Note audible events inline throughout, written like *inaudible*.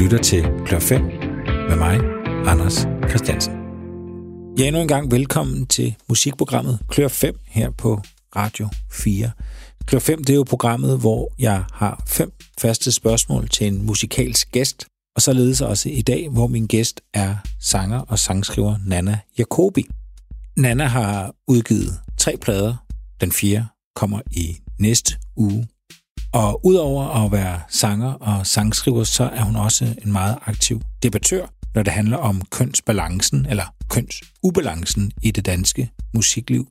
lytter til Klør 5 med mig, Anders Christiansen. Ja, endnu en gang velkommen til musikprogrammet Klør 5 her på Radio 4. Klør 5 det er jo programmet, hvor jeg har fem faste spørgsmål til en musikalsk gæst, og således også i dag, hvor min gæst er sanger og sangskriver Nana Jacobi. Nana har udgivet tre plader. Den fjerde kommer i næste uge. Og udover at være sanger og sangskriver, så er hun også en meget aktiv debattør, når det handler om kønsbalancen eller kønsubalancen i det danske musikliv.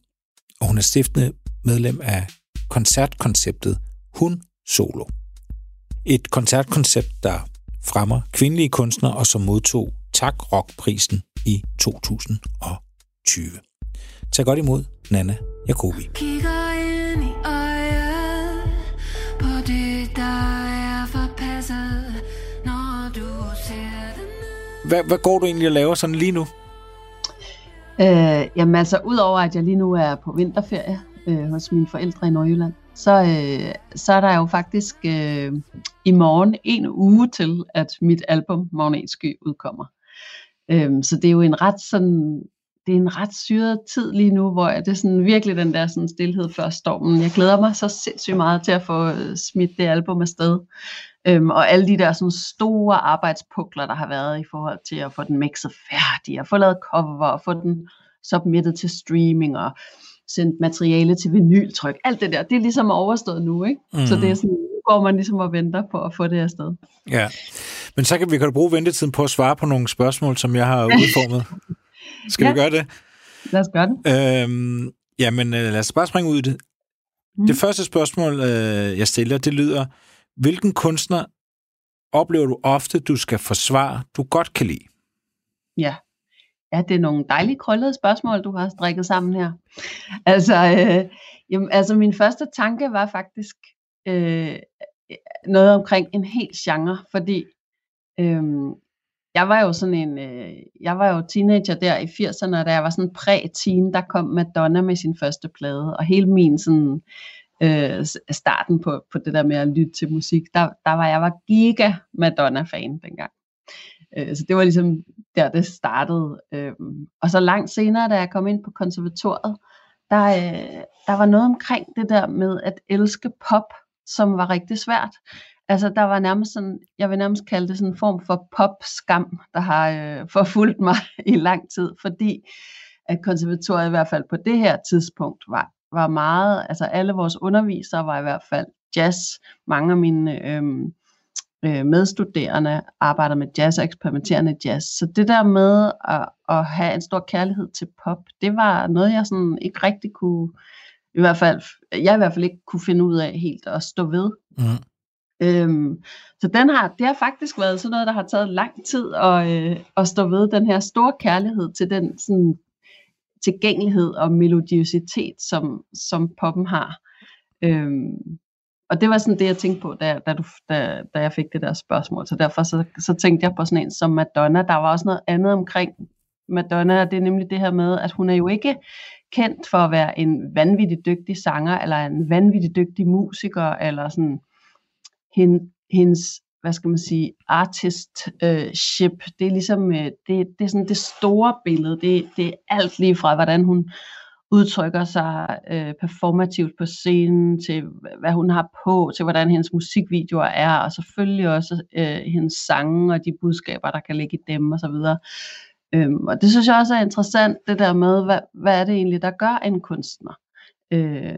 Og hun er stiftende medlem af koncertkonceptet Hun Solo. Et koncertkoncept, der fremmer kvindelige kunstnere og som modtog Tak Rockprisen i 2020. Tag godt imod Nana Jacobi. Kigger Hvad, hvad går du egentlig og laver sådan lige nu? Øh, jamen altså, udover at jeg lige nu er på vinterferie øh, hos mine forældre i Nordjylland, så, øh, så er der jo faktisk øh, i morgen en uge til, at mit album Magnetsky udkommer. Øh, så det er jo en ret sådan det er en ret syret tid lige nu, hvor det er sådan virkelig den der sådan stillhed før stormen. Jeg glæder mig så sindssygt meget til at få øh, smidt det album afsted. Øhm, og alle de der sådan store arbejdspukler, der har været i forhold til at få den mixet færdig, og få lavet cover, og få den submittet til streaming, og sendt materiale til vinyltryk. Alt det der, det er ligesom overstået nu, ikke? Mm. Så det er sådan, nu går man ligesom og venter på at få det afsted. Ja, men så kan vi kan bruge ventetiden på at svare på nogle spørgsmål, som jeg har udformet. *laughs* Skal ja. vi gøre det? Lad os gøre det. Øhm, jamen, øh, lad os bare springe ud i det. Mm. Det første spørgsmål, øh, jeg stiller, det lyder, hvilken kunstner oplever du ofte, du skal forsvare, du godt kan lide? Ja, ja det er nogle dejlige krøllede spørgsmål, du har strikket sammen her. Altså, øh, jamen, altså min første tanke var faktisk øh, noget omkring en hel genre, fordi øh, jeg var jo sådan en, øh, jeg var jo teenager der i 80'erne, da jeg var sådan præ-teen, der kom Madonna med sin første plade, og hele min sådan, øh, øh, starten på, på det der med at lytte til musik, der, der var jeg var giga Madonna-fan dengang. Øh, så det var ligesom der, det startede. Øh, og så langt senere, da jeg kom ind på konservatoriet, der, øh, der var noget omkring det der med at elske pop, som var rigtig svært. Altså, der var nærmest sådan, jeg vil nærmest kalde det sådan en form for pop-skam, der har øh, forfulgt mig *laughs* i lang tid, fordi at konservatoriet i hvert fald på det her tidspunkt var, var meget, altså alle vores undervisere var i hvert fald jazz. Mange af mine øh, øh, medstuderende arbejder med jazz og eksperimenterende jazz. Så det der med at, at have en stor kærlighed til pop, det var noget, jeg sådan ikke rigtig kunne, i hvert fald, jeg i hvert fald ikke kunne finde ud af helt at stå ved. Mm. Øhm, så den har, det har faktisk været sådan noget, der har taget lang tid at, øh, at stå ved den her store kærlighed til den sådan, tilgængelighed og melodiositet, som, som poppen har. Øhm, og det var sådan det, jeg tænkte på, da, da, du, da, da jeg fik det der spørgsmål. Så derfor så, så tænkte jeg på sådan en som Madonna. Der var også noget andet omkring Madonna, og det er nemlig det her med, at hun er jo ikke kendt for at være en vanvittig dygtig sanger, eller en vanvittig dygtig musiker, eller sådan hendes, hvad skal man sige, artistship, det er ligesom, øh, det, det er sådan det store billede, det, det er alt lige fra, hvordan hun udtrykker sig øh, performativt på scenen, til hvad hun har på, til hvordan hendes musikvideoer er, og selvfølgelig også øh, hendes sange og de budskaber, der kan ligge i dem osv. Øhm, og det synes jeg også er interessant, det der med, hvad, hvad er det egentlig, der gør en kunstner? Øh,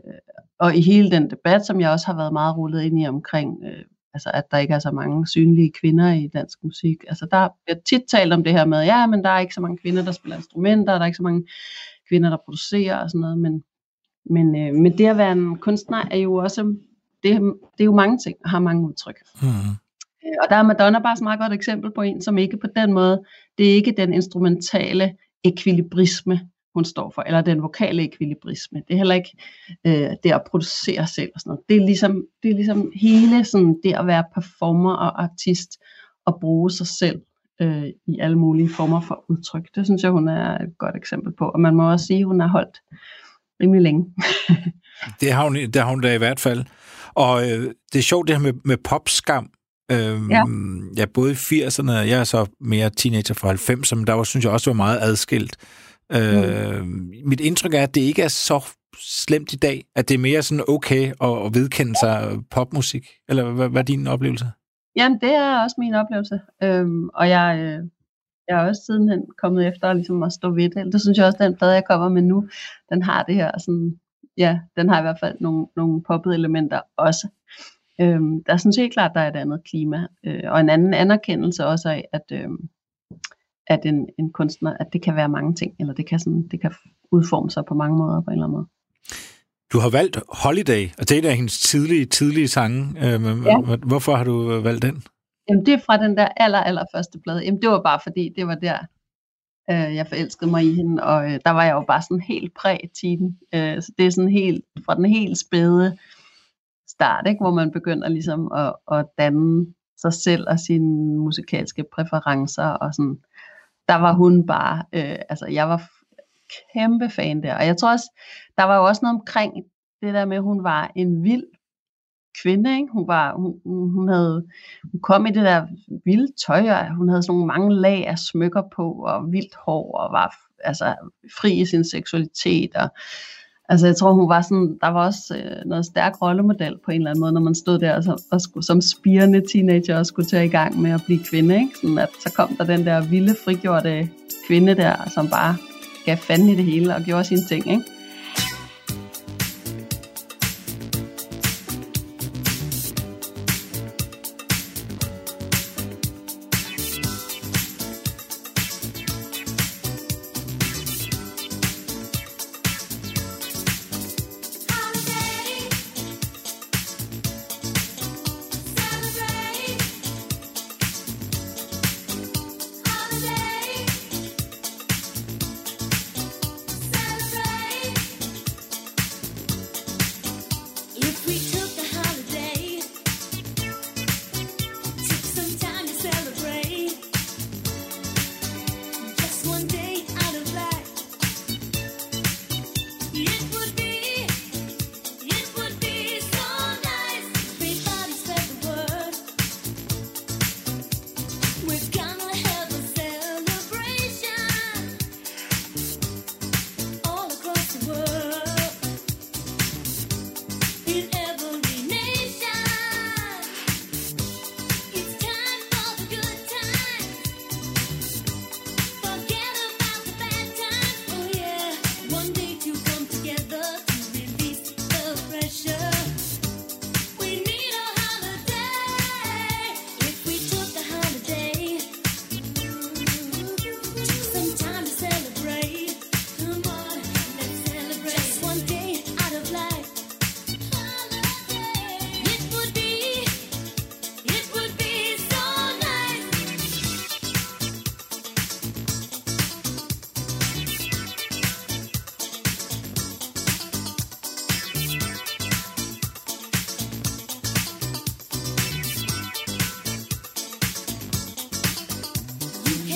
og i hele den debat, som jeg også har været meget rullet ind i omkring, øh, altså at der ikke er så mange synlige kvinder i dansk musik. Altså der er tit talt om det her med, ja, men der er ikke så mange kvinder, der spiller instrumenter, der er ikke så mange kvinder, der producerer og sådan noget, men, men, øh, men det at være en kunstner er jo også, det, det er jo mange ting, og har mange udtryk. Mm. Og der er Madonna bare et meget godt eksempel på en, som ikke på den måde, det er ikke den instrumentale ekvilibrisme, hun står for, eller den vokale ekvilibrisme. Det er heller ikke øh, det at producere selv og sådan noget. Det er ligesom, det er ligesom hele sådan det at være performer og artist og bruge sig selv øh, i alle mulige former for udtryk. Det synes jeg, hun er et godt eksempel på. Og man må også sige, at hun har holdt rimelig længe. *laughs* det, har hun, det har hun da i hvert fald. Og øh, det er sjovt det her med, med popskam. Øhm, ja. ja, både i 80'erne, jeg er så mere teenager fra 90'erne, der var, synes jeg også, det var meget adskilt. Øh, mm. Mit indtryk er, at det ikke er så slemt i dag, at det er mere sådan okay at, at vedkende sig popmusik, eller hvad, hvad er din oplevelse? Jamen, det er også min oplevelse, øhm, og jeg, øh, jeg er også sidenhen kommet efter ligesom at stå ved det. Det synes jeg også, den plade, jeg kommer med nu, den har det her sådan, ja, den har i hvert fald nogle, nogle poppede elementer også. Øhm, der er sådan helt klart, der er et andet klima, øh, og en anden anerkendelse også af, at, øh, at en, en kunstner, at det kan være mange ting, eller det kan, sådan, det kan udforme sig på mange måder på en eller anden måde. Du har valgt Holiday, og det er en af hendes tidlige, tidlige sange. Øh, ja. Hvorfor har du øh, valgt den? Jamen, det er fra den der aller, aller første plade. Jamen, det var bare fordi, det var der, øh, jeg forelskede mig i hende, og øh, der var jeg jo bare sådan helt præ-tiden. Øh, så det er sådan helt, fra den helt spæde start, ikke, hvor man begynder ligesom at, at danne sig selv og sine musikalske præferencer, og sådan, der var hun bare, øh, altså jeg var kæmpe fan der, og jeg tror også, der var jo også noget omkring det der med, at hun var en vild kvinde, ikke? Hun, var, hun, hun, havde, hun kom i det der vilde tøj, og hun havde sådan nogle mange lag af smykker på, og vildt hår, og var altså, fri i sin seksualitet, og Altså jeg tror, hun var sådan, der var også øh, noget stærk rollemodel på en eller anden måde, når man stod der og, så, og skulle, som spirende teenager og skulle tage i gang med at blive kvinde. Ikke? Sådan at så kom der den der vilde, frigjorte kvinde der, som bare gav fanden i det hele og gjorde sine ting. Ikke?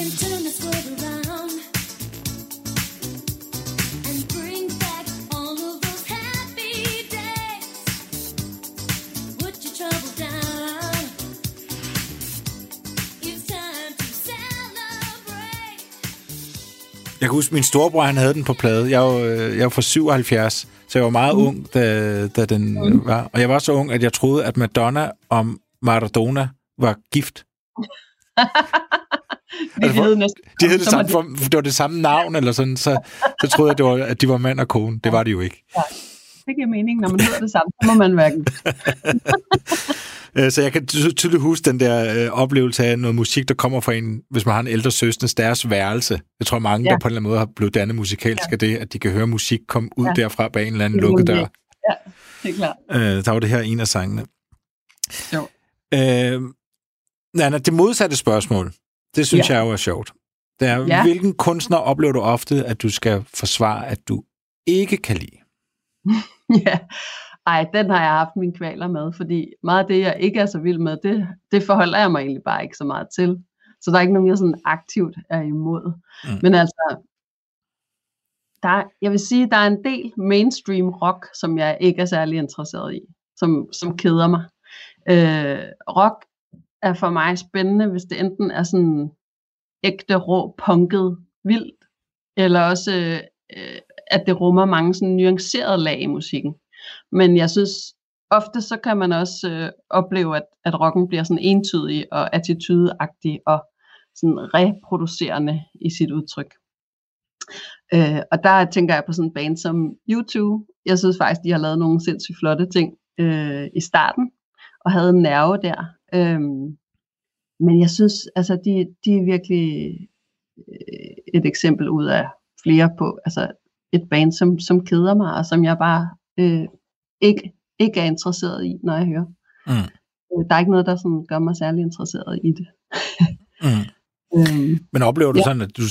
Jeg kan huske, min storebror, han havde den på plade. Jeg var, jeg var fra 77, så jeg var meget mm. ung, da, da den mm. var. Og jeg var så ung, at jeg troede, at Madonna og Maradona var gift. *laughs* altså, hed næsten, de hed det, samme, for, det var det samme navn, eller sådan, så, så troede jeg, det var, at de var mand og kone. Det var de jo ikke. Ja, det giver mening, når man hedder det samme, så må man hverken. *laughs* Øh, så jeg kan tydeligt huske den der øh, oplevelse af noget musik, der kommer fra en, hvis man har en ældre søster, deres værelse. Jeg tror mange, ja. der på en eller anden måde har blevet dannet musikalsk ja. af det, at de kan høre musik komme ud ja. derfra bag en eller anden lukket dør. Ja, det er klart. Øh, der var det her en af sangene. Jo. Øh, Nana, det modsatte spørgsmål, det synes ja. jeg jo er sjovt. Det er, ja. hvilken kunstner oplever du ofte, at du skal forsvare, at du ikke kan lide? *laughs* ja, ej, den har jeg haft mine kvaler med, fordi meget af det, jeg ikke er så vild med, det, det forholder jeg mig egentlig bare ikke så meget til. Så der er ikke nogen, jeg sådan aktivt er imod. Mm. Men altså, der, jeg vil sige, der er en del mainstream rock, som jeg ikke er særlig interesseret i, som, som keder mig. Øh, rock er for mig spændende, hvis det enten er sådan ægte, rå, punket, vildt, eller også øh, at det rummer mange sådan nuancerede lag i musikken. Men jeg synes, ofte så kan man også øh, opleve, at, at rocken bliver sådan entydig og attitudeagtig og sådan reproducerende i sit udtryk. Øh, og der tænker jeg på sådan en band som U2. Jeg synes faktisk, de har lavet nogle sindssygt flotte ting øh, i starten, og havde en nerve der. Øh, men jeg synes, altså de, de er virkelig øh, et eksempel ud af flere på, altså et band, som, som keder mig, og som jeg bare øh, ikke, ikke er interesseret i, når jeg hører. Mm. Øh, der er ikke noget, der sådan gør mig særlig interesseret i det. mm. *laughs* Øhm, Men oplever du ja. sådan, at du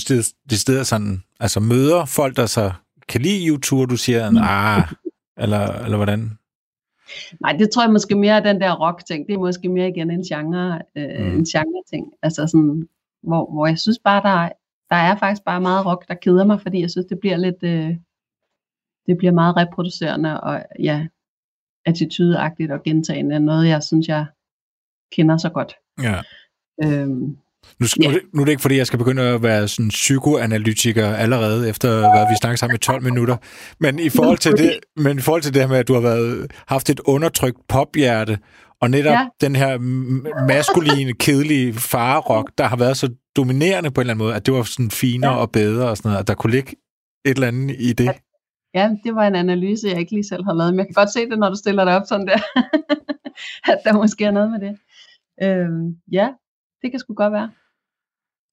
det steder sådan, altså møder folk, der så kan lide YouTube, og du siger, mm. ah, *laughs* eller, eller hvordan? Nej, det tror jeg måske mere er den der rock-ting. Det er måske mere igen en genre, øh, mm. en genre-ting. Altså sådan, hvor, hvor jeg synes bare, der, der er faktisk bare meget rock, der keder mig, fordi jeg synes, det bliver lidt, øh, det bliver meget reproducerende og ja, attitudeagtigt og gentagende. Noget, jeg synes, jeg kender så godt. Ja. Øhm, nu, yeah. nu, nu er det ikke, fordi jeg skal begynde at være sådan psykoanalytiker allerede, efter hvad vi snakker sammen i 12 minutter. Men i forhold til *laughs* det, men i forhold til det her med, at du har været, haft et undertrykt pophjerte, og netop ja. den her maskuline, *laughs* kedelige farerok, der har været så dominerende på en eller anden måde, at det var sådan finere ja. og bedre og sådan noget, at der kunne ligge et eller andet i det. Ja, det var en analyse, jeg ikke lige selv har lavet, men jeg kan godt se det, når du stiller det op sådan der, *laughs* at der måske er noget med det. Øhm, ja, det kan sgu godt være.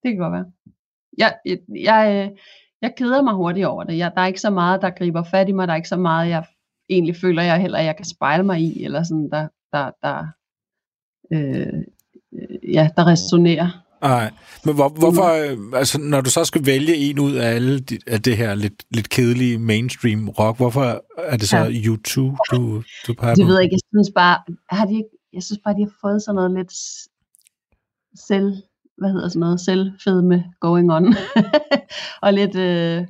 Det kan godt være. Jeg, jeg, jeg, jeg keder mig hurtigt over det. Jeg, der er ikke så meget, der griber fat i mig. Der er ikke så meget, jeg egentlig føler, jeg heller jeg kan spejle mig i, eller sådan, der, der, der, øh, ja, der resonerer. Nej, men hvor, hvorfor, øh, altså når du så skal vælge en ud af alle de, af det her lidt, lidt kedelige mainstream rock, hvorfor er det så ja. U2, du, du peger på? Det ved jeg ikke, jeg synes bare, har de, jeg synes bare, de har fået sådan noget lidt selv, hvad hedder sådan noget, selvfedme going on. *laughs* og lidt, øh,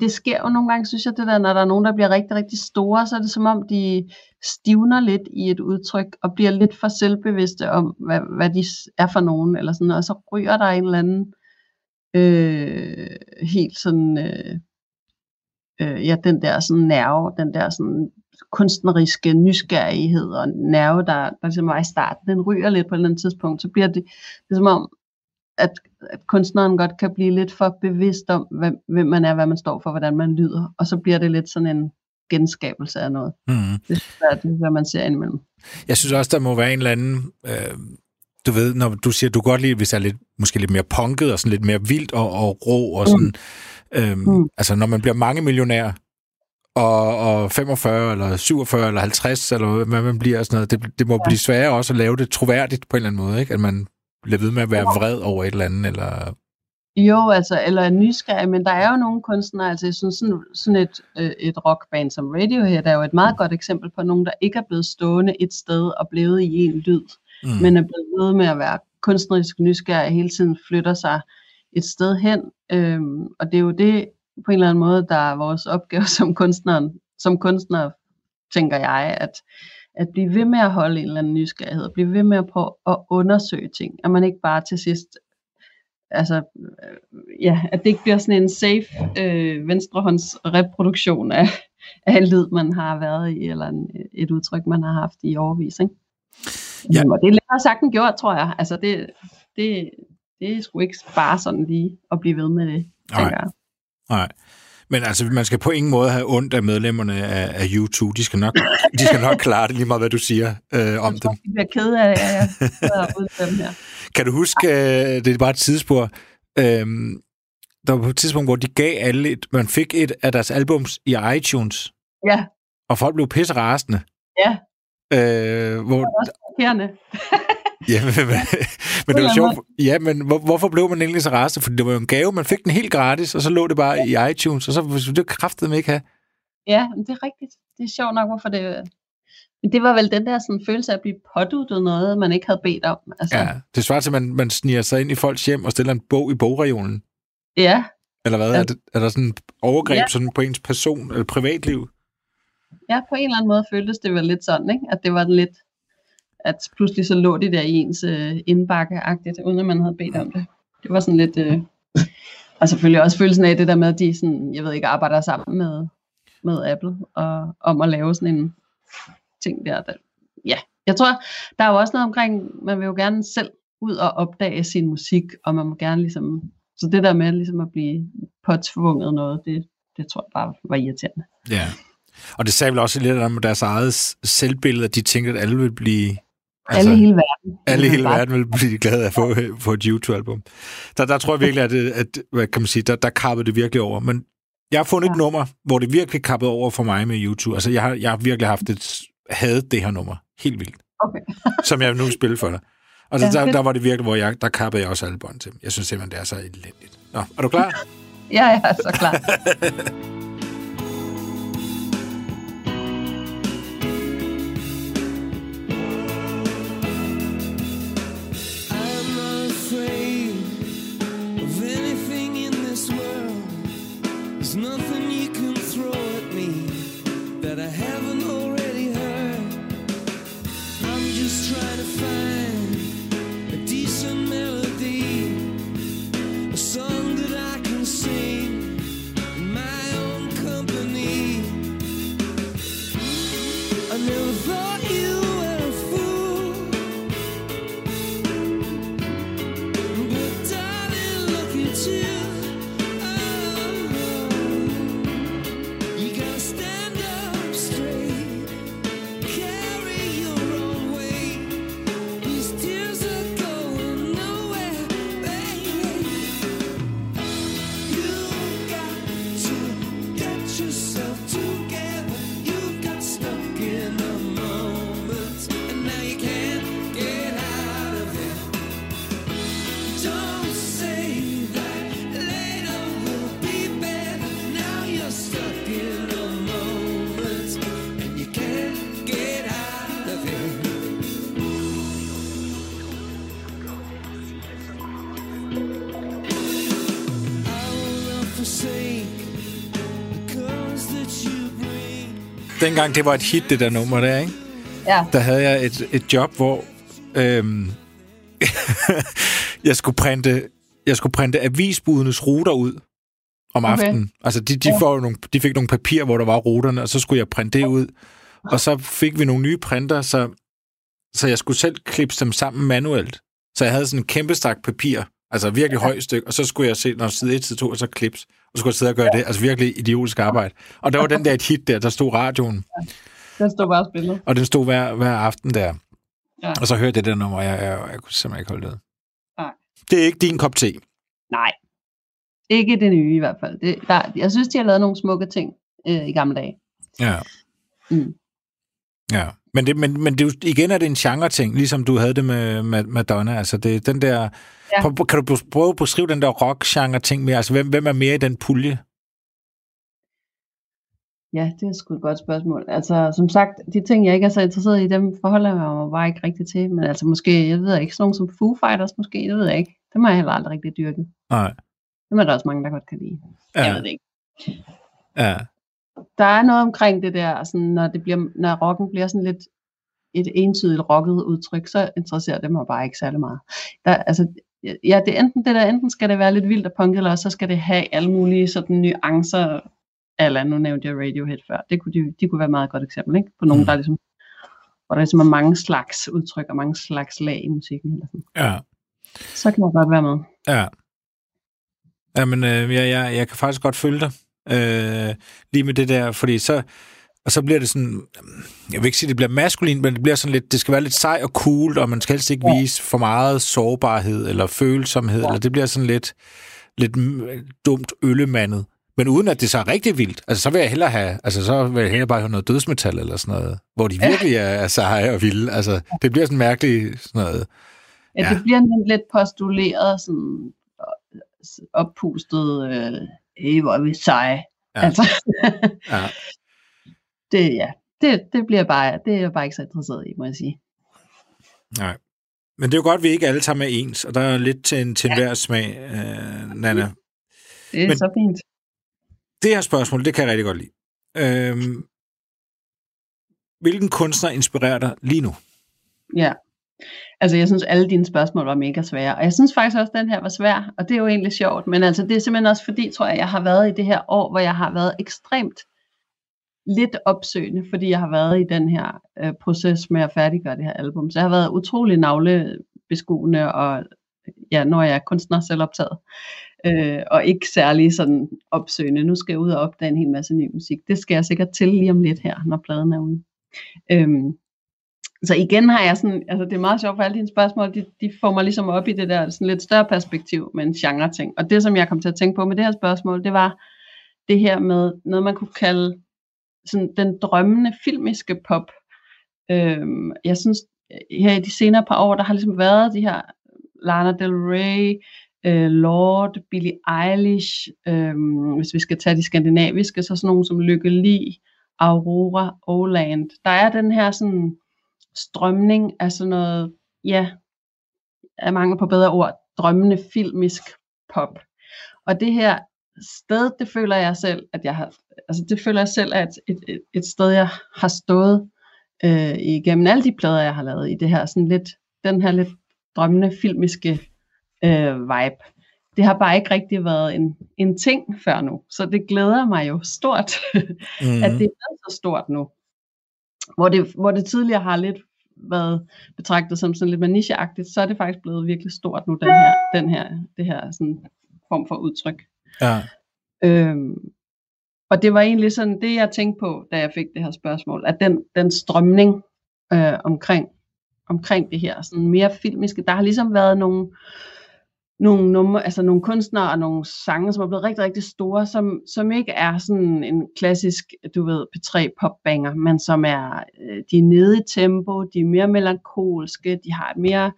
det sker jo nogle gange, synes jeg, det der, når der er nogen, der bliver rigtig, rigtig store, så er det som om, de stivner lidt i et udtryk, og bliver lidt for selvbevidste om, hvad, hvad de er for nogen, eller sådan, og så ryger der en eller anden øh, helt sådan, øh, øh, ja, den der sådan nerve, den der sådan kunstneriske nysgerrighed og nerve, der, der ligesom var i starten, den ryger lidt på et eller andet tidspunkt, så bliver det, det er som om, at, at kunstneren godt kan blive lidt for bevidst om, hvem, hvem man er, hvad man står for, hvordan man lyder, og så bliver det lidt sådan en genskabelse af noget. Mm. Det, er, det er, hvad man ser indimellem. Jeg synes også, der må være en eller anden... Øh, du ved, når du siger, du godt lide, hvis det er lidt, måske lidt mere punket og sådan lidt mere vildt og, og rå og sådan... Mm. Øhm, mm. Altså, når man bliver mange millionær, og, og 45 eller 47 eller 50, eller hvad man bliver, sådan noget, det, det må ja. blive sværere også at lave det troværdigt på en eller anden måde, ikke? At man bliver ved med at være vred over et eller andet, eller... Jo, altså, eller nysgerrig, men der er jo nogle kunstnere, altså jeg synes sådan, sådan et, øh, et rockband som Radiohead er jo et meget godt eksempel på nogen, der ikke er blevet stående et sted og blevet i en lyd, mm. men er blevet ved med at være kunstnerisk nysgerrig, hele tiden flytter sig et sted hen, øhm, og det er jo det, på en eller anden måde, der er vores opgave som kunstneren, som kunstner, tænker jeg, at, at blive ved med at holde en eller anden nysgerrighed, og blive ved med at prøve at undersøge ting, at man ikke bare til sidst, altså, øh, ja, at det ikke bliver sådan en safe øh, venstrehånds reproduktion af, af en lyd, man har været i, eller en, et udtryk, man har haft i overvis, ikke? Ja. Og det er lettere sagt end gjort, tror jeg. Altså, det, det, det er sgu ikke bare sådan lige at blive ved med det, tænker jeg. Nej. Men altså, man skal på ingen måde have ondt af medlemmerne af, af U2. De skal, nok, de skal nok klare det lige meget, hvad du siger øh, om dem. Jeg bliver ked af, at jeg dem her. Kan du huske, øh, det er bare et tidsspor, øh, der var på et tidspunkt, hvor de gav alle, et, man fik et af deres albums i iTunes. Ja. Og folk blev pisse rasende. Ja. Øh, hvor, det var også *laughs* *laughs* Ja, men, men det var sjovt. Ja, men hvor, hvorfor blev man egentlig så rastet? Fordi det var jo en gave, man fik den helt gratis, og så lå det bare i iTunes, og så det kræftede man ikke have. Ja, det er rigtigt. Det er sjovt nok, hvorfor det... Men det var vel den der sådan, følelse af at blive påduttet noget, man ikke havde bedt om. Altså. Ja, det svarer til, at man, man sniger sig ind i folks hjem og stiller en bog i bogregionen. Ja. Eller hvad? Ja. Er, det, er der sådan en overgreb ja. sådan på ens person eller privatliv? Ja, på en eller anden måde føltes det vel lidt sådan, ikke? at det var lidt at pludselig så lå de der i ens øh, indbakke-agtigt, uden at man havde bedt om det. Det var sådan lidt... Øh, *laughs* og selvfølgelig også følelsen af det der med, at de sådan, jeg ved ikke, arbejder sammen med, med Apple, og om at lave sådan en ting der, der. Ja, jeg tror, der er jo også noget omkring, man vil jo gerne selv ud og opdage sin musik, og man må gerne ligesom, så det der med ligesom at blive påtvunget noget, det, det tror jeg bare var irriterende. Ja, og det sagde vel også lidt om deres eget selvbillede, at de tænkte, at alle vil blive Altså, alle hele verden. Alle hele verden vil blive glade af at få, få et YouTube-album. Der, der tror jeg virkelig, at, at hvad kan man sige, der, der kappede det virkelig over. Men jeg har fundet ja. et nummer, hvor det virkelig kappede over for mig med YouTube. Altså, jeg har, jeg har virkelig haft et, hadet det her nummer. Helt vildt. Okay. *laughs* som jeg nu spiller for dig. Og så, ja, der, der, var det virkelig, hvor jeg, der kappede jeg også alle bånd til. Jeg synes simpelthen, det er så elendigt. Nå, er du klar? *laughs* ja, jeg er så klar. *laughs* dengang det var et hit, det der nummer der, ikke? Ja. Der havde jeg et, et job, hvor øhm, *laughs* jeg skulle printe jeg skulle printe avisbudenes ruter ud om okay. aftenen. Altså, de, de, får nogle, de fik nogle papir, hvor der var ruterne, og så skulle jeg printe det ud. Og så fik vi nogle nye printer, så, så jeg skulle selv klippe dem sammen manuelt. Så jeg havde sådan en kæmpe stak papir, altså virkelig højt stykke, og så skulle jeg se, når side 1, side 2, og så klips og skulle sidde og gøre det. Altså virkelig idiotisk arbejde. Og der var den der et hit der, der stod radioen. Ja. Den stod bare spillet. Og den stod hver, hver aften der. Ja. Og så hørte jeg det der nummer, og jeg, jeg, jeg, jeg kunne simpelthen ikke holde det. Nej. Det er ikke din kop te. Nej. Ikke det nye i hvert fald. Det, der, jeg synes, de har lavet nogle smukke ting øh, i gamle dage. Ja. Mm. Ja. Men, det, men, men det, igen er det en genre-ting, ligesom du havde det med, med Madonna. Altså det, den der, ja. Kan du prøve at beskrive den der rock-genre-ting mere? Altså hvem, hvem er mere i den pulje? Ja, det er sgu et godt spørgsmål. Altså, som sagt, de ting, jeg ikke er så interesseret i, dem forholder jeg mig bare ikke rigtigt til. Men altså, måske, jeg ved ikke, sådan nogle som Foo Fighters, måske, det ved jeg ikke. Dem har jeg heller aldrig rigtig dyrket. Nej. Dem er der også mange, der godt kan lide. Ja. Jeg ved det ikke. Ja. Der er noget omkring det der, sådan, når, det bliver, når rocken bliver sådan lidt et entydigt rocket udtryk, så interesserer det mig bare ikke særlig meget. Der, altså, ja, det er enten det der, enten skal det være lidt vildt og punk, eller så skal det have alle mulige sådan nuancer, eller nu nævnte jeg Radiohead før, det kunne de, de kunne være et meget godt eksempel, ikke? På nogen, mm. der er ligesom, hvor der ligesom er mange slags udtryk og mange slags lag i musikken. Eller sådan. Ja. Så kan man godt være med. Ja. Jamen, øh, jeg, jeg, jeg kan faktisk godt følge dig. Øh, lige med det der, fordi så, og så bliver det sådan, jeg vil ikke sige, det bliver maskulin, men det bliver sådan lidt, det skal være lidt sej og cool, og man skal helst ikke vise for meget sårbarhed eller følsomhed, ja. eller det bliver sådan lidt, lidt dumt øllemandet. Men uden at det så er rigtig vildt. Altså, så vil jeg hellere have, altså, så vil jeg hellere bare have noget dødsmetal eller sådan noget, hvor de virkelig er, er seje og vilde. Altså, det bliver sådan mærkeligt sådan noget. Ja, ja. det bliver lidt postuleret, sådan oppustet, øh, hvor er vi seje. Ja. Altså. ja *laughs* det, ja, det, det bliver bare, det er jeg bare ikke så interesseret i, må jeg sige. Nej. Men det er jo godt, at vi ikke alle sammen er ens, og der er lidt til en til ja. smag, øh, Nana. Det er Men så fint. Det her spørgsmål, det kan jeg rigtig godt lide. Øhm, hvilken kunstner inspirerer dig lige nu? Ja. Altså, jeg synes, alle dine spørgsmål var mega svære. Og jeg synes faktisk også, at den her var svær, og det er jo egentlig sjovt. Men altså, det er simpelthen også fordi, tror jeg, jeg har været i det her år, hvor jeg har været ekstremt lidt opsøgende, fordi jeg har været i den her øh, proces med at færdiggøre det her album. Så jeg har været utrolig navlebeskuende, og ja, når jeg er kunstner selv optaget, øh, og ikke særlig sådan opsøgende. Nu skal jeg ud og opdage en hel masse ny musik. Det skal jeg sikkert til lige om lidt her, når pladen er ude. Øhm, så igen har jeg sådan, altså det er meget sjovt for alle dine spørgsmål, de, de får mig ligesom op i det der sådan lidt større perspektiv med en genre ting. Og det som jeg kom til at tænke på med det her spørgsmål, det var det her med noget man kunne kalde sådan den drømmende filmiske pop. Øhm, jeg synes her i de senere par år, der har ligesom været de her Lana Del Rey, øh, Lord, Billie Eilish, øh, hvis vi skal tage de skandinaviske, så sådan nogle som Lykke Li, Aurora, Oland. Der er den her sådan strømning af sådan noget, ja, er mange på bedre ord, drømmende filmisk pop. Og det her sted, det føler jeg selv, at jeg har, altså det føler jeg selv er et, et, et, et sted, jeg har stået øh, igennem alle de plader, jeg har lavet i det her, sådan lidt, den her lidt drømmende filmiske øh, vibe. Det har bare ikke rigtig været en, en ting før nu, så det glæder mig jo stort, mm-hmm. *laughs* at det er så stort nu. Hvor det, hvor det tidligere har lidt været betragtet som sådan lidt manicheagtigt, så er det faktisk blevet virkelig stort nu, den her, den her, det her sådan form for udtryk. Ja. Øhm, og det var egentlig sådan det, jeg tænkte på, da jeg fik det her spørgsmål, at den, den strømning øh, omkring, omkring det her, sådan mere filmiske, der har ligesom været nogle, nogle, numre, altså nogle kunstnere og nogle sange, som er blevet rigtig, rigtig store, som, som ikke er sådan en klassisk, du ved, P3 popbanger, men som er, øh, de er nede i tempo, de er mere melankolske, de har et mere,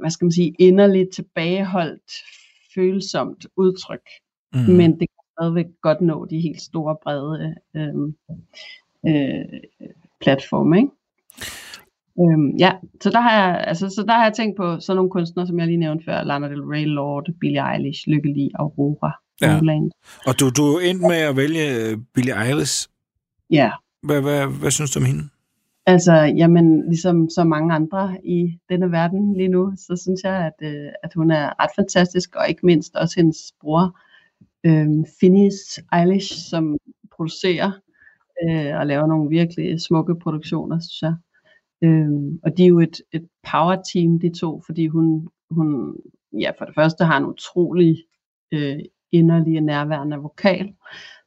hvad skal man sige, inderligt tilbageholdt, følsomt udtryk. Mm. Men det kan stadigvæk godt nå de helt store, brede øh, øh, platforme, ikke? Øhm, ja, så der, har jeg, altså, så der har jeg tænkt på sådan nogle kunstnere, som jeg lige nævnte før, Lana Del Rey, Lord, Billie Eilish, Lykke Li, Aurora, ja. Og du, du er endt med at vælge øh, Billie Eilish. Ja. Hvad, hvad, hvad synes du om hende? Altså, jamen, ligesom så mange andre i denne verden lige nu, så synes jeg, at, øh, at hun er ret fantastisk, og ikke mindst også hendes bror, øh, Phineas Eilish, som producerer øh, og laver nogle virkelig smukke produktioner, synes jeg. Øhm, og de er jo et, et power team, de to, fordi hun, hun ja, for det første har en utrolig øh, inderlig og nærværende vokal,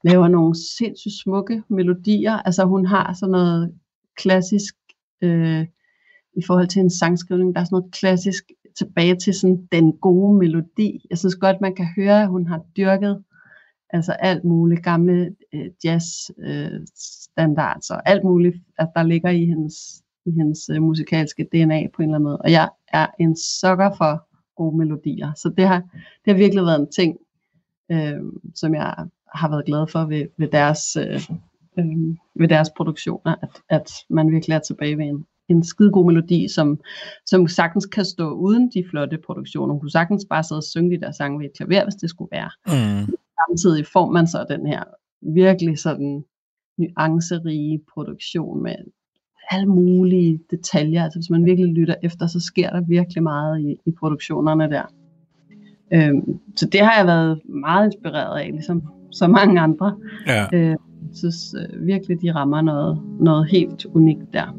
laver nogle sindssygt smukke melodier, altså hun har sådan noget klassisk, øh, i forhold til en sangskrivning, der er sådan noget klassisk tilbage til sådan den gode melodi. Jeg synes godt, man kan høre, at hun har dyrket altså alt muligt gamle øh, jazz øh, standards og alt muligt, at der ligger i hendes i hendes øh, musikalske DNA på en eller anden måde. Og jeg er en sukker for gode melodier. Så det har, det har virkelig været en ting, øh, som jeg har været glad for ved, ved, deres, øh, øh, ved deres produktioner, at, at man virkelig er tilbage ved en, en skide god melodi, som, som sagtens kan stå uden de flotte produktioner. Hun kunne sagtens bare sidde og synge de der sange ved et klaver, hvis det skulle være. Mm. Samtidig får man så den her virkelig sådan nuancerige produktion med alle mulige detaljer. Altså hvis man virkelig lytter efter, så sker der virkelig meget i, i produktionerne der. Øhm, så det har jeg været meget inspireret af, ligesom så mange andre. Ja. Øh, jeg synes øh, virkelig, de rammer noget, noget helt unikt der.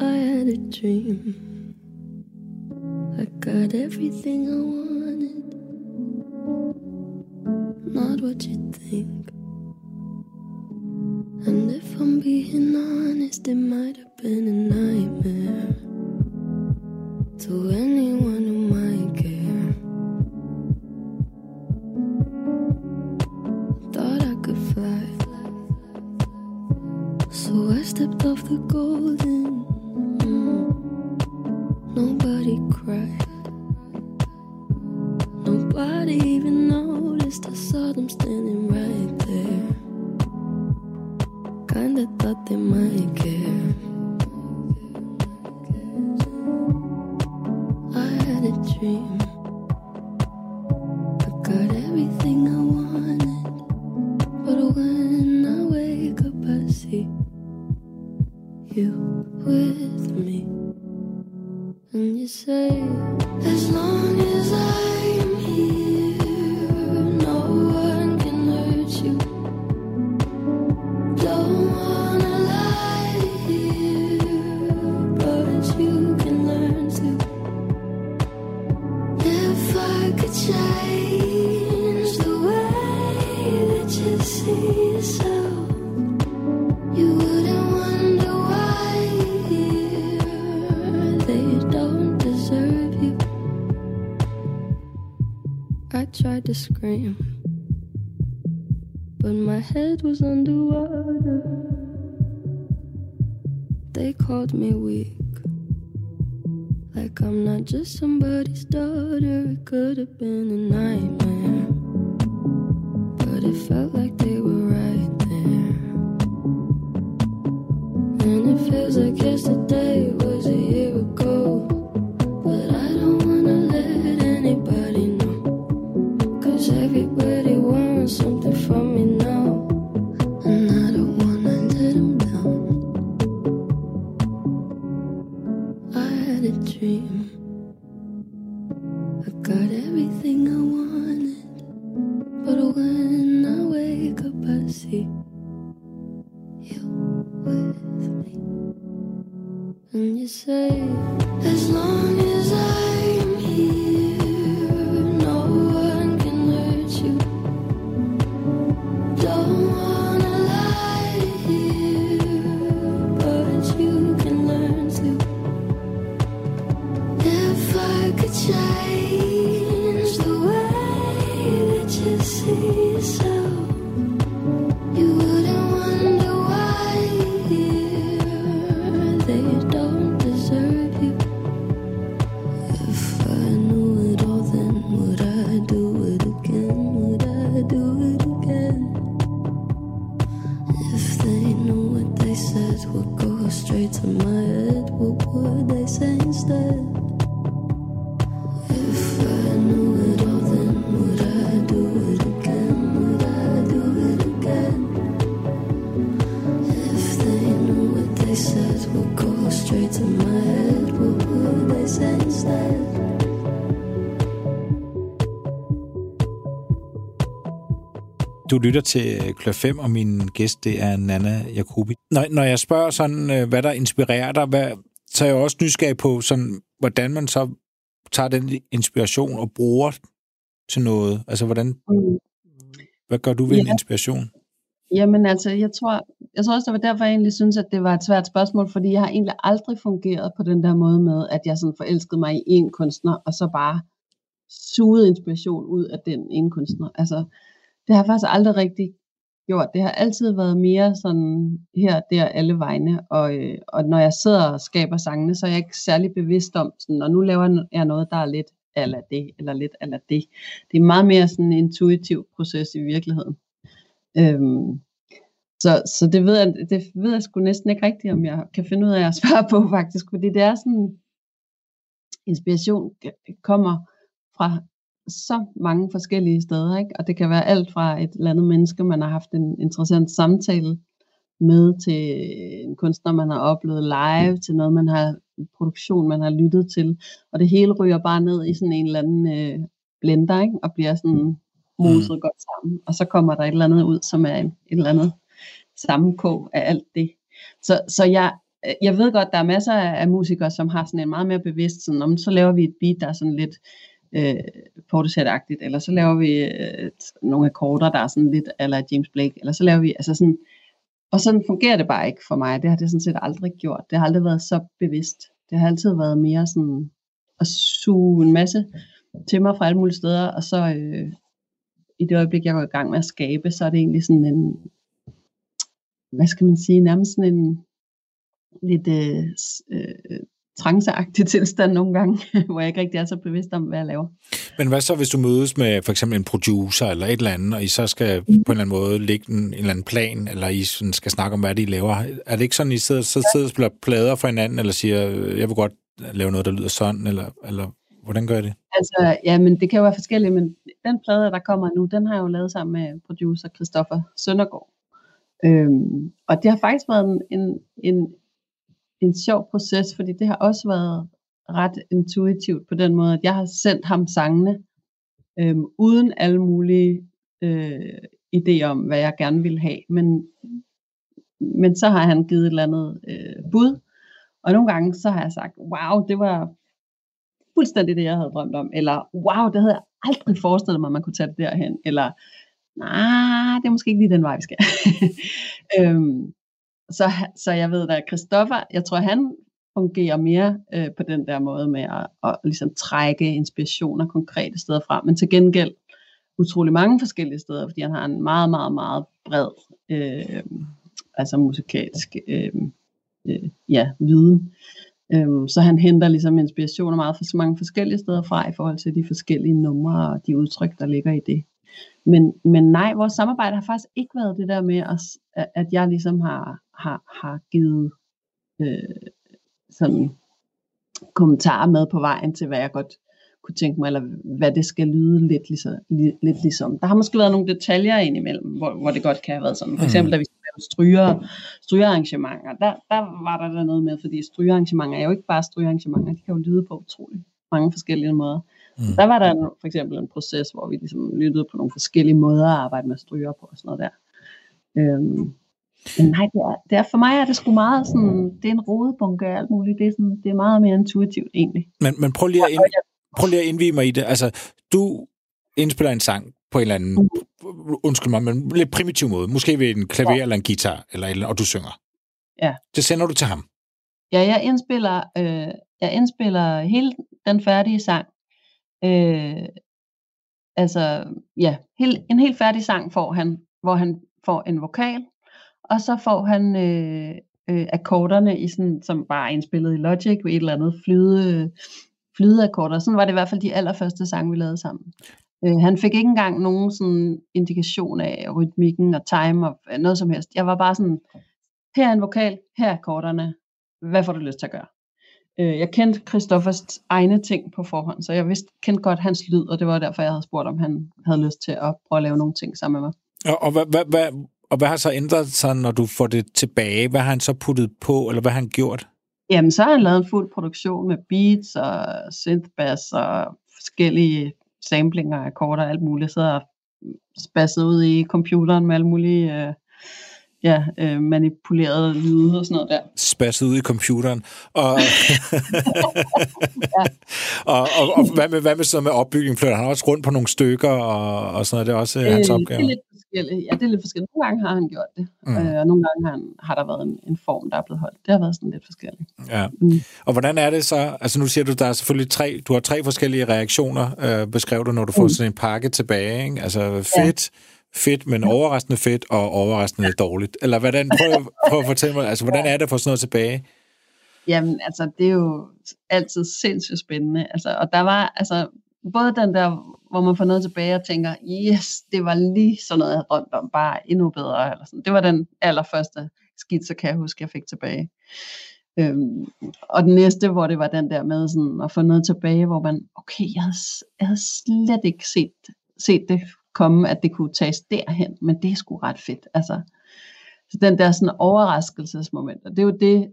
I had a dream. I got everything I wanted. Not what you think. lost in my. Was underwater. They called me weak. Like I'm not just somebody's daughter, it could have been a nightmare. Du lytter til Klør 5, og min gæst, det er Nana Jacobi. Når, når jeg spørger sådan, øh, hvad der inspirerer dig, hvad, så er jeg også nysgerrig på, sådan, hvordan man så tager den inspiration og bruger til noget. Altså, hvordan, Mm. hvad gør du ved en Ja. inspiration? Jamen altså, jeg tror, jeg tror også, det var derfor, jeg egentlig synes, at det var et svært spørgsmål, fordi jeg har egentlig aldrig fungeret på den der måde med, at jeg sådan forelskede mig i en kunstner, og så bare sugede inspiration ud af den ene kunstner. Altså, det har jeg faktisk aldrig rigtig gjort. Det har altid været mere sådan her, der, alle vegne. Og, øh, og når jeg sidder og skaber sangene, så er jeg ikke særlig bevidst om, sådan, når nu laver jeg noget, der er lidt eller det, eller lidt eller det. Det er meget mere sådan en intuitiv proces i virkeligheden. Øhm, så, så det ved jeg, det ved jeg sgu næsten ikke rigtigt, om jeg kan finde ud af at svare på *laughs* faktisk, fordi det er sådan, inspiration øh, kommer fra så mange forskellige steder, ikke? og det kan være alt fra et eller andet menneske, man har haft en interessant samtale med, til en kunstner, man har oplevet live, til noget, man har en produktion, man har lyttet til, og det hele ryger bare ned i sådan en eller anden øh, blender, ikke? og bliver sådan moset mm. godt sammen, og så kommer der et eller andet ud, som er et eller andet sammenkog af alt det. Så, så jeg, jeg ved godt, der er masser af, af musikere, som har sådan en meget mere bevidst, sådan, om så laver vi et beat, der er sådan lidt øh, portishead eller så laver vi øh, nogle akkorder, der er sådan lidt eller James Blake, eller så laver vi, altså sådan, og sådan fungerer det bare ikke for mig. Det har det sådan set aldrig gjort. Det har aldrig været så bevidst. Det har altid været mere sådan at suge en masse til mig fra alle mulige steder, og så øh, i det øjeblik, jeg går i gang med at skabe, så er det egentlig sådan en, hvad skal man sige, nærmest sådan en lidt øh, øh, tranceagtig tilstand nogle gange, *laughs* hvor jeg ikke rigtig er så bevidst om, hvad jeg laver. Men hvad så, hvis du mødes med for eksempel en producer eller et eller andet, og I så skal på en eller anden måde lægge en, en eller anden plan, eller I sådan skal snakke om, hvad de laver? Er det ikke sådan, I sidder, så sidder og spiller plader for hinanden, eller siger, jeg vil godt lave noget, der lyder sådan, eller, eller hvordan gør I det? Altså, ja, men det kan jo være forskelligt, men den plade, der kommer nu, den har jeg jo lavet sammen med producer Christoffer Søndergaard. Øhm, og det har faktisk været en, en, en, en sjov proces, fordi det har også været ret intuitivt på den måde, at jeg har sendt ham sangene, øh, uden alle mulige øh, idéer om, hvad jeg gerne ville have. Men, men så har han givet et eller andet øh, bud, og nogle gange så har jeg sagt, wow, det var fuldstændig det, jeg havde drømt om, eller wow, det havde jeg aldrig forestillet mig, at man kunne tage det derhen, eller nej, det er måske ikke lige den vej, vi skal. *laughs* øhm, så, så jeg ved da, Christoffer, jeg tror, han fungerer mere øh, på den der måde med at, at ligesom trække inspirationer konkrete steder fra, men til gengæld utrolig mange forskellige steder, fordi han har en meget, meget, meget bred øh, altså musikalsk øh, øh, ja, viden. Øhm, så han henter ligesom inspirationer meget fra så mange forskellige steder fra i forhold til de forskellige numre og de udtryk, der ligger i det. Men, men nej, vores samarbejde har faktisk ikke været det der med, at, at jeg ligesom har, har, har givet øh, sådan kommentarer med på vejen til, hvad jeg godt kunne tænke mig, eller hvad det skal lyde lidt, ligesom, lidt ligesom. Der har måske været nogle detaljer indimellem, hvor, hvor det godt kan have været sådan. For eksempel, da vi stryger, strygerarrangementer, der, der var der, der noget med, fordi strygerarrangementer er jo ikke bare strygerarrangementer, de kan jo lyde på utrolig mange forskellige måder. Mm. Der var der for eksempel en proces, hvor vi ligesom lyttede på nogle forskellige måder at arbejde med stryger på og sådan noget der. Øhm, men nej, det er, det er, for mig er det sgu meget sådan, det er en rodebunke af alt muligt. Det er, sådan, det er meget mere intuitivt egentlig. Men, men prøv, lige at ind, prøv lige at indvige mig i det. Altså, du indspiller en sang på en eller anden, mm. undskyld mig, men lidt primitiv måde. Måske ved en klaver ja. eller en guitar, eller, eller, og du synger. Ja. Det sender du til ham. Ja, jeg indspiller, øh, jeg indspiller hele den færdige sang. Øh, altså, ja, hel, en helt færdig sang får han, hvor han får en vokal, og så får han øh, øh, akkorderne, i sådan, som bare er indspillet i Logic, ved et eller andet flyde, flydeakkorder. Sådan var det i hvert fald de allerførste sange, vi lavede sammen. Øh, han fik ikke engang nogen sådan indikation af rytmikken og time og øh, noget som helst. Jeg var bare sådan, her er en vokal, her er akkorderne, hvad får du lyst til at gøre? Øh, jeg kendte Christoffers egne ting på forhånd, så jeg vidste, kendte godt hans lyd, og det var derfor, jeg havde spurgt, om han havde lyst til at prøve at lave nogle ting sammen med mig. Og, og, hvad, hvad, hvad, og hvad har så ændret sig, når du får det tilbage? Hvad har han så puttet på, eller hvad har han gjort? Jamen, så har han lavet en fuld produktion med beats og synthbass og forskellige samplinger af akkorder og alt muligt. Så spasset ud i computeren med alle mulige øh, ja, øh, manipulerede lyde og sådan noget der. Spasset ud i computeren. Og, *laughs* *laughs* ja. og, og, og hvad, med, hvad med sådan med opbygning? Flytter han også rundt på nogle stykker og, og sådan noget? Det er også øh, hans opgave? Det er lidt forskelligt. Ja, det er lidt forskelligt. Nogle gange har han gjort det, mm. øh, og nogle gange har, han, har der været en, en form, der er blevet holdt. Det har været sådan lidt forskelligt. Ja. Mm. Og hvordan er det så? Altså nu siger du, der er selvfølgelig tre, du har tre forskellige reaktioner, øh, beskrev du, når du får mm. sådan en pakke tilbage. Ikke? Altså fedt, ja fedt, men overraskende fedt og overraskende dårligt? Eller hvordan, prøv, prøv at fortælle mig, altså, hvordan er det at få sådan noget tilbage? Jamen, altså, det er jo altid sindssygt spændende. Altså, og der var, altså, både den der, hvor man får noget tilbage og tænker, yes, det var lige sådan noget, jeg havde drømt om, bare endnu bedre. Eller sådan. Det var den allerførste skitse, kan jeg huske, jeg fik tilbage. Øhm, og den næste, hvor det var den der med sådan, at få noget tilbage, hvor man, okay, jeg havde, jeg havde slet ikke set, set det komme, at det kunne tages derhen, men det er sgu ret fedt. Altså, så den der sådan overraskelsesmoment, og det er jo det,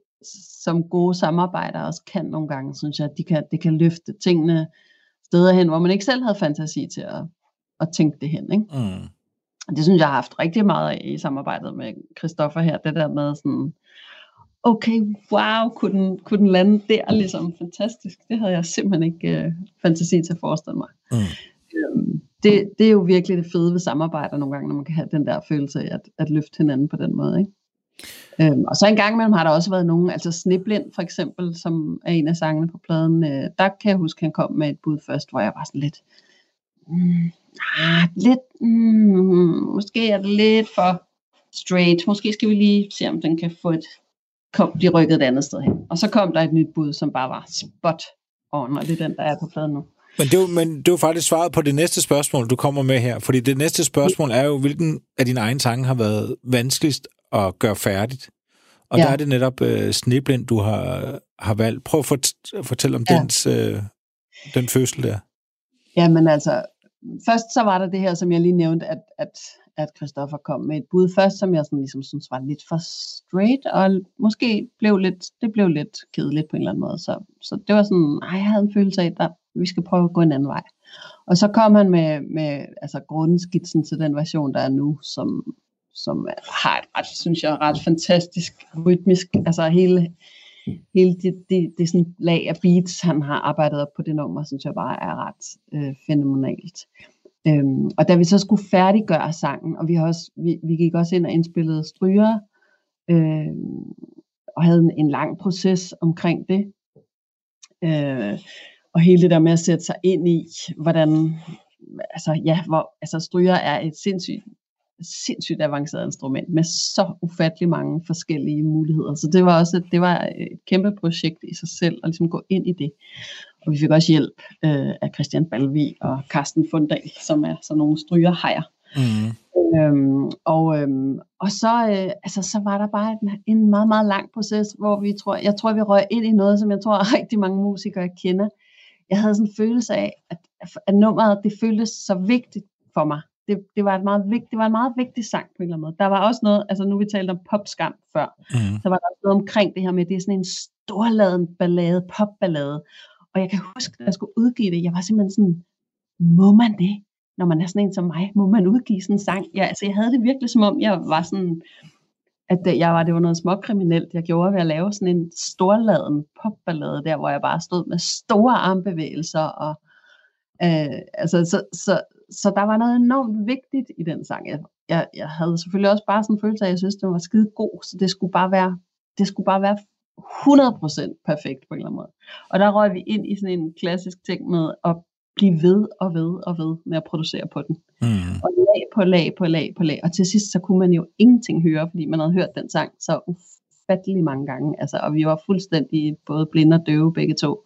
som gode samarbejdere også kan nogle gange, synes jeg, at de kan, det kan løfte tingene steder hen, hvor man ikke selv havde fantasi til at, at tænke det hen. Ikke? Mm. Det synes jeg har haft rigtig meget af i samarbejdet med Christoffer her, det der med sådan, okay, wow, kunne den, kunne den lande der, ligesom fantastisk. Det havde jeg simpelthen ikke uh, fantasi til at forestille mig. Mm. Øhm, det, det er jo virkelig det fede ved samarbejder nogle gange, når man kan have den der følelse af at, at løfte hinanden på den måde. Ikke? Øhm, og så en gang imellem har der også været nogen, altså Sniblind for eksempel, som er en af sangene på pladen, øh, der kan jeg huske, at han kom med et bud først, hvor jeg var sådan lidt, mm, ah, lidt, mm, måske er det lidt for straight, måske skal vi lige se, om den kan få et, kom, blive rykket et andet sted hen. Og så kom der et nyt bud, som bare var spot on, og det er den, der er på pladen nu. Men det, er jo, men det er jo faktisk svaret på det næste spørgsmål, du kommer med her. Fordi det næste spørgsmål er jo, hvilken af dine egne sange har været vanskeligst at gøre færdigt? Og ja. der er det netop uh, Sneblind, du har, har valgt. Prøv at fort, fortælle om ja. dens, uh, den fødsel der. Jamen altså, først så var der det her, som jeg lige nævnte, at, at, at Christoffer kom med et bud først, som jeg sådan ligesom synes var lidt for straight, og måske blev lidt, det blev lidt kedeligt på en eller anden måde. Så, så det var sådan, ej, jeg havde en følelse af, at vi skal prøve at gå en anden vej. Og så kom han med, med altså grundskitsen til den version, der er nu, som, som har et ret, synes jeg, ret fantastisk rytmisk, altså hele, hele det, det, det sådan lag af beats, han har arbejdet op på det nummer, synes jeg bare er ret øh, fænomenalt. Øhm, og da vi så skulle færdiggøre sangen, og vi, har også, vi, vi gik også ind og indspillede stryger, øh, og havde en, en lang proces omkring det. Øh, og hele det der med at sætte sig ind i, hvordan, altså ja, hvor, altså stryger er et sindssygt, sindssygt avanceret instrument med så ufattelig mange forskellige muligheder. Så det var også et, det var et kæmpe projekt i sig selv at ligesom gå ind i det. Og vi fik også hjælp øh, af Christian Balvi og Carsten Fundal, som er sådan nogle strygerhejer. Mm. Øhm, og, øhm, og så, øh, altså, så var der bare en, en meget, meget lang proces, hvor vi tror, jeg tror, vi røg ind i noget, som jeg tror, *laughs* rigtig mange musikere kender. Jeg havde sådan en følelse af, at, at nummeret, det føltes så vigtigt for mig. Det, det, var et meget vigtigt, det var en meget vigtig sang på en eller anden måde. Der var også noget, altså nu vi talte om popskam før, mm. så var der også noget omkring det her med, det er sådan en storladen ballade, popballade. Og jeg kan huske, da jeg skulle udgive det, jeg var simpelthen sådan, må man det? Når man er sådan en som mig, må man udgive sådan en sang? Ja, altså jeg havde det virkelig som om, jeg var sådan, at jeg var, det var noget småkriminelt, jeg gjorde ved at lave sådan en storladen popballade der, hvor jeg bare stod med store armbevægelser. Og, øh, altså, så, så, så der var noget enormt vigtigt i den sang. Jeg, jeg, jeg havde selvfølgelig også bare sådan en følelse af, at jeg synes, det var skide god, så det skulle bare være, det skulle bare være 100% perfekt på en eller anden måde. Og der røg vi ind i sådan en klassisk ting med at blive ved og ved og ved med at producere på den. Mm. Og lag på lag på lag på lag. Og til sidst så kunne man jo ingenting høre, fordi man havde hørt den sang så ufattelig mange gange. Altså, og vi var fuldstændig både blinde og døve begge to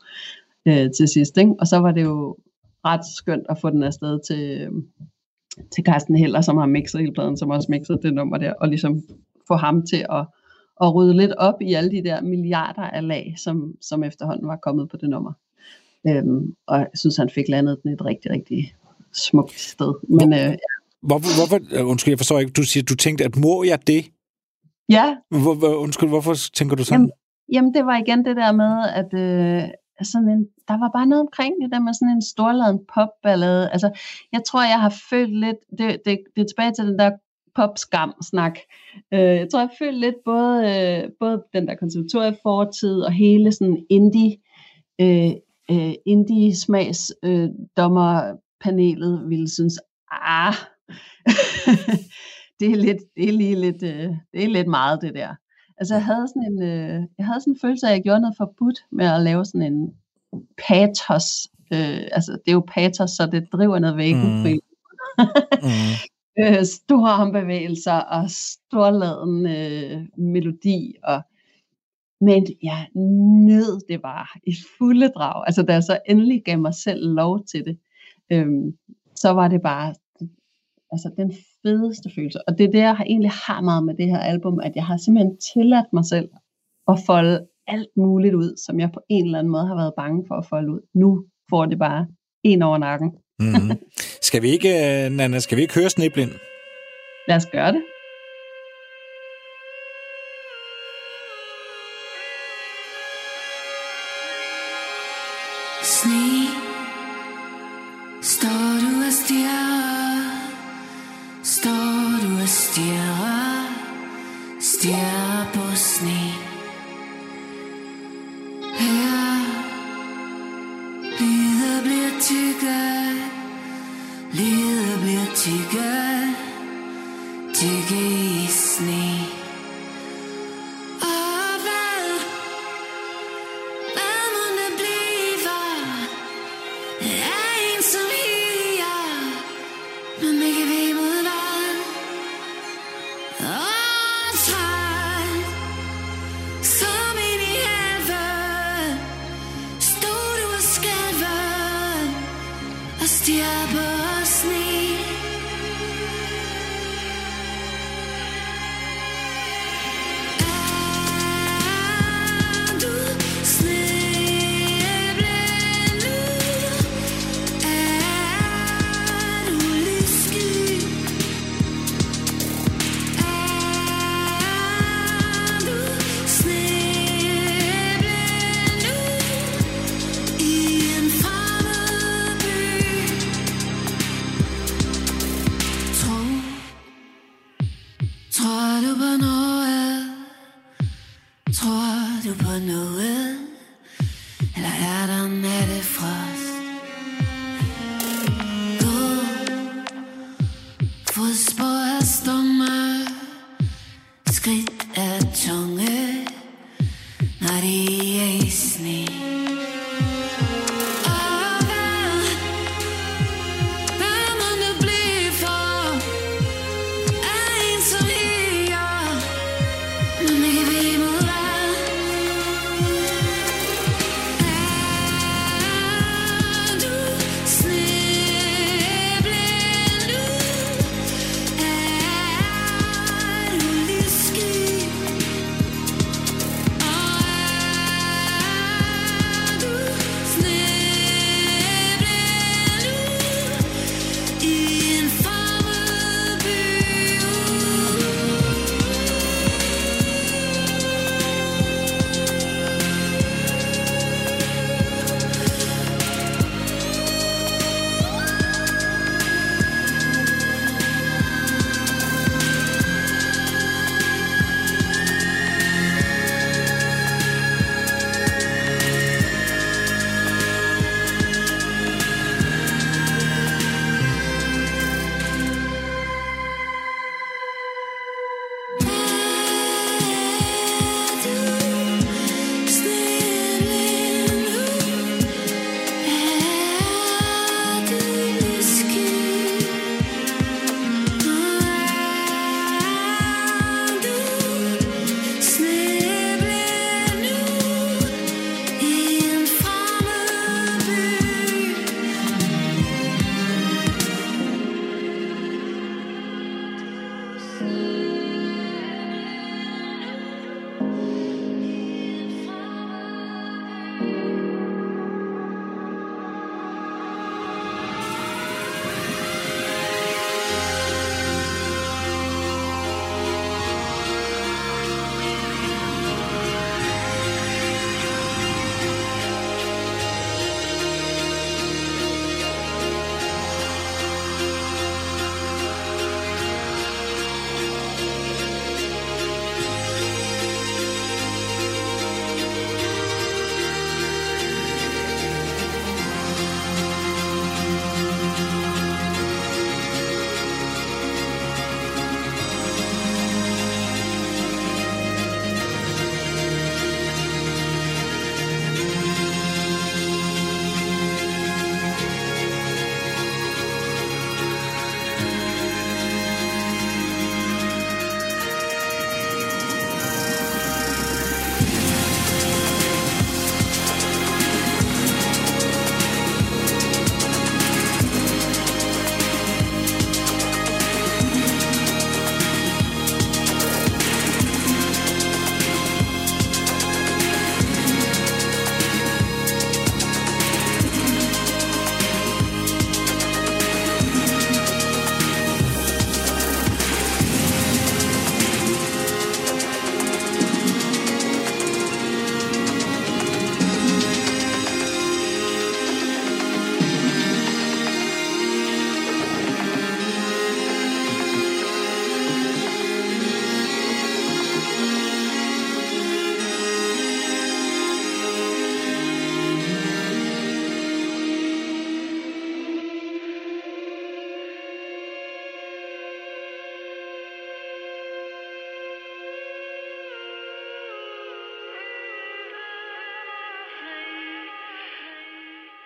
øh, til sidst. Ikke? Og så var det jo ret skønt at få den afsted til, øh, til Carsten Heller, som har mixet hele pladen, som også mixede det nummer der, og ligesom få ham til at at rydde lidt op i alle de der milliarder af lag, som, som efterhånden var kommet på det nummer. Øhm, og jeg synes, han fik landet den et rigtig, rigtig smukt sted. Men, Hvor, øh, hvorfor, hvorfor, øh, undskyld, jeg forstår ikke, du siger, du tænkte, at må jeg det? Ja. Hvor, hvor, undskyld, hvorfor tænker du sådan? Jamen, jamen, det var igen det der med, at øh, sådan en, der var bare noget omkring det der med sådan en storladen popballade. Altså, jeg tror, jeg har følt lidt, det, det, det er tilbage til den der popskam-snak. Øh, jeg tror, jeg følte lidt både, øh, både den der konservatoriefortid og hele sådan indie, øh, øh, indie-smags øh, dommerpanelet ville synes, ah, *laughs* det, er lidt, det, er lige lidt, øh, det er lidt meget det der. Altså jeg havde sådan en, øh, jeg havde sådan en følelse af, at jeg gjorde noget forbudt med at lave sådan en patos. Øh, altså det er jo patos, så det driver ned væggen. Mm. mm *laughs* øh, store armbevægelser og storladen øh, melodi. Og, men jeg nød det bare i fulde drag. Altså da jeg så endelig gav mig selv lov til det, øh, så var det bare altså, den fedeste følelse. Og det er det, jeg egentlig har meget med det her album, at jeg har simpelthen tilladt mig selv at folde alt muligt ud, som jeg på en eller anden måde har været bange for at folde ud. Nu får det bare en over nakken. mm. Skal vi ikke, øh, Nana, skal vi ikke høre Sneblind? Lad os gøre det.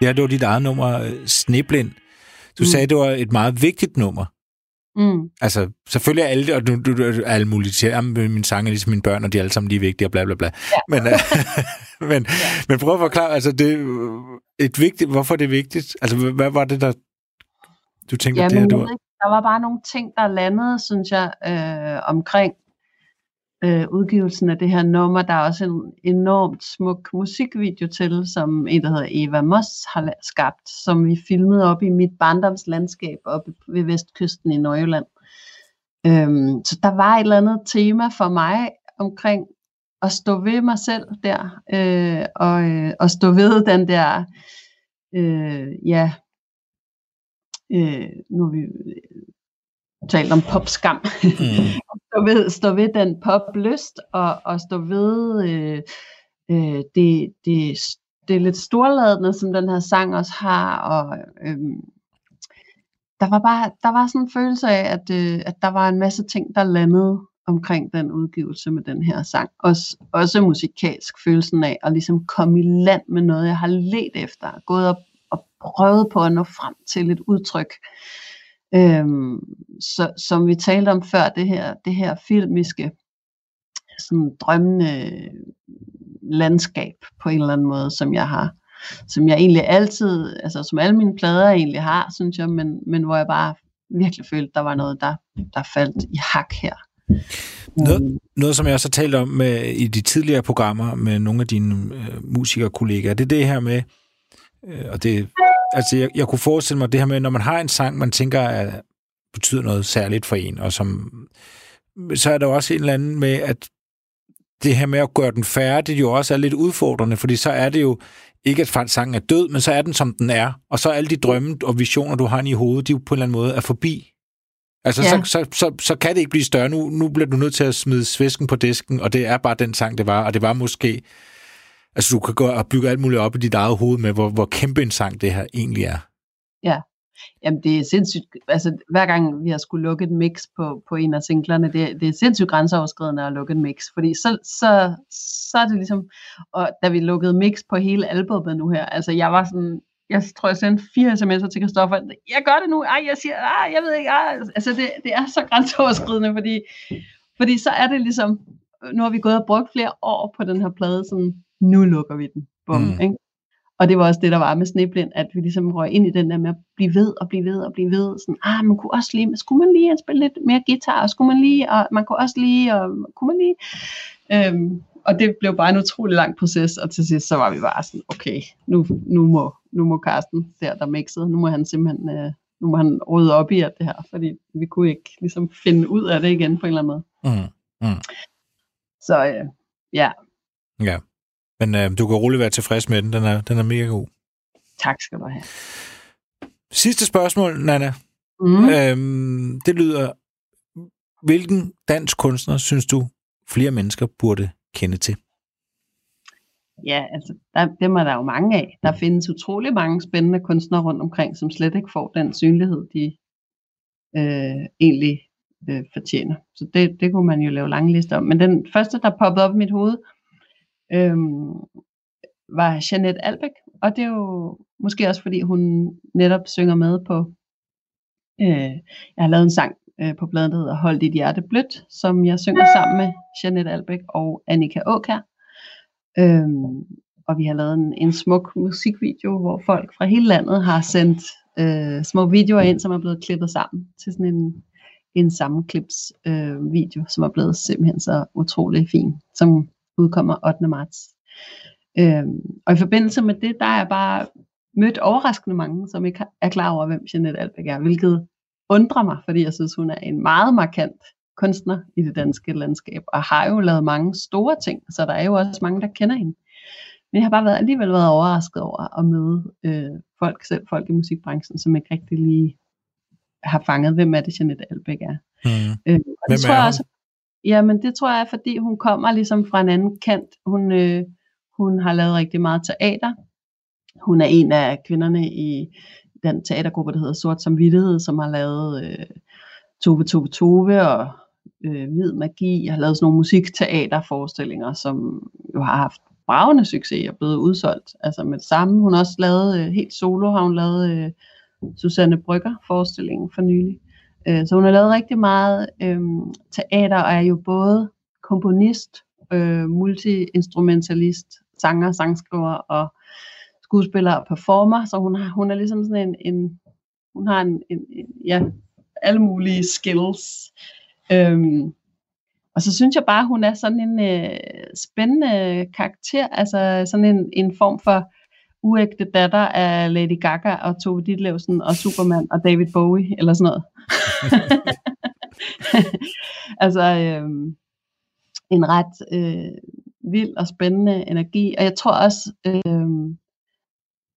Ja, det var dit eget nummer, øh, Sneblind. Du mm. Sagde, det var et meget vigtigt nummer. Mm. Altså, selvfølgelig er alle, og du, du, du er alle mulige til, jamen, mine sange er ligesom mine børn, og de er alle sammen lige vigtige, og bla bla bla. Ja. Men, øh, *laughs* men, ja. men prøv at forklare, altså, det, er et vigtigt, hvorfor er det vigtigt? Altså, hvad- var det, der du tænkte, Ja, det her, du der var bare nogle ting, der landede, synes jeg, øh, omkring øh, udgivelsen af det her nummer. Der er også en enormt smuk musikvideo til, som en, der hedder Eva Moss har skabt, som vi filmede op i mit barndomslandskab oppe ved vestkysten i Nordjylland. Øhm, så der var et eller andet tema for mig omkring at stå ved mig selv der, øh, og, øh, og stå ved den der, øh, ja, øh, nu vi talt om popskam, Mm. *laughs* stå ved, stå ved den poplyst, og, og stå ved øh, øh, det, det, det lidt storladende, som den her sang også har, og øhm, der var bare der var sådan en følelse af, at, øh, at der var en masse ting, der landede omkring den udgivelse med den her sang. Også, også musikalsk følelsen af at ligesom komme i land med noget, jeg har let efter, gået op og prøvet på at nå frem til et udtryk. Øhm, så, som vi talte om før, det her, det her filmiske, sådan drømmende landskab på en eller anden måde, som jeg har, som jeg egentlig altid, altså som alle mine plader egentlig har, synes jeg, men, men hvor jeg bare virkelig følte, der var noget, der, der faldt i hak her. Noget, noget, som jeg også har talt om med, i de tidligere programmer med nogle af dine øh, musikerkollegaer, det er det her med, øh, og det, altså jeg, jeg kunne forestille mig det her med, når man har en sang, man tænker, at betyder noget særligt for en, og som, så er der også en eller anden med, at det her med at gøre den færdig jo også er lidt udfordrende, fordi så er det jo ikke, at sangen er død, men så er den, som den er. Og så alle de drømme og visioner, du har i hovedet, de jo på en eller anden måde er forbi. Altså, ja. så, så, så, så kan det ikke blive større. Nu, nu bliver du nødt til at smide svæsken på disken, og det er bare den sang, det var. Og det var måske... Altså, du kan gå og bygge alt muligt op i dit eget hoved med, hvor, hvor kæmpe en sang det her egentlig er. Ja, Jamen det er sindssygt, altså hver gang vi har skulle lukke et mix på, på en af singlerne, det, det er sindssygt grænseoverskridende at lukke et mix, fordi så, så, så er det ligesom, og da vi lukkede mix på hele albumet nu her, altså jeg var sådan, jeg tror jeg sendte fire sms'er til Kristoffer, jeg gør det nu, ej jeg siger, ej jeg ved ikke, ej. altså det, det er så grænseoverskridende, fordi, fordi så er det ligesom, nu har vi gået og brugt flere år på den her plade, sådan nu lukker vi den, bum, mm. ikke? Og det var også det, der var med Sneblind, at vi ligesom røg ind i den der med at blive ved og blive ved og blive ved. Sådan, ah, man kunne også lige, skulle man lige spille lidt mere guitar, og skulle man lige, og man kunne også lige, og kunne man lige. Øhm, og det blev bare en utrolig lang proces, og til sidst så var vi bare sådan, okay, nu, nu, må, nu må Carsten, der der mixede, nu må han simpelthen, øh, nu må han rydde op i alt det her, fordi vi kunne ikke ligesom finde ud af det igen på en eller anden måde. Mm, mm. Så øh, ja. Ja. Men øh, du kan roligt være tilfreds med den. Den er, den er mega god. Tak skal du have. Sidste spørgsmål, Nana. Mm. Øhm, det lyder, hvilken dansk kunstner synes du, flere mennesker burde kende til? Ja, altså, der, dem er der jo mange af. Der findes utrolig mange spændende kunstnere rundt omkring, som slet ikke får den synlighed, de øh, egentlig øh, fortjener. Så det, det kunne man jo lave lange lister om. Men den første, der poppede op i mit hoved, øhm, var Jeanette Albeck, og det er jo måske også fordi hun netop synger med på, øh, jeg har lavet en sang øh, på bladet, der hedder Hold dit hjerte blødt, som jeg synger sammen med Jeanette Albeck og Annika Åkær. Øhm, og vi har lavet en, en smuk musikvideo, hvor folk fra hele landet har sendt øh, små videoer ind, som er blevet klippet sammen til sådan en, en sammenklips øh, video, som er blevet simpelthen så utrolig fin, som udkommer 8. marts. Øhm, og i forbindelse med det, der er jeg bare mødt overraskende mange, som ikke er klar over, hvem Jeanette Albeck er, hvilket undrer mig, fordi jeg synes, hun er en meget markant kunstner i det danske landskab, og har jo lavet mange store ting, så der er jo også mange, der kender hende. Men jeg har bare været, alligevel været overrasket over at møde øh, folk, selv folk i musikbranchen, som ikke rigtig lige har fanget, hvem er det, Jeanette Albeck er. Mm. Øh, og det hvem tror jeg også, Jamen det tror jeg er, fordi hun kommer ligesom fra en anden kant. Hun, øh, hun har lavet rigtig meget teater. Hun er en af kvinderne i den teatergruppe, der hedder Sort som Vittighed, som har lavet øh, Tove Tove Tove og øh, Hvid Magi. Jeg har lavet sådan nogle musikteaterforestillinger, som jo har haft bravende succes og blevet udsolgt. Altså med det samme. Hun har også lavet øh, helt solo, har hun lavet øh, Susanne Brygger forestillingen for nylig. Øh, så hun har lavet rigtig meget øh, teater, og er jo både komponist, øh, multiinstrumentalist, sanger, sangskriver og skuespiller og performer, så hun, har, hun er ligesom sådan en, en hun har en, en, en, ja, alle mulige skills. Øhm, og så synes jeg bare, hun er sådan en øh, spændende karakter, altså sådan en, en form for uægte datter af Lady Gaga og Tove Ditlevsen og Superman og David Bowie, eller sådan noget. *laughs* altså øh, en ret øh, vild og spændende energi. Og jeg tror også, øh,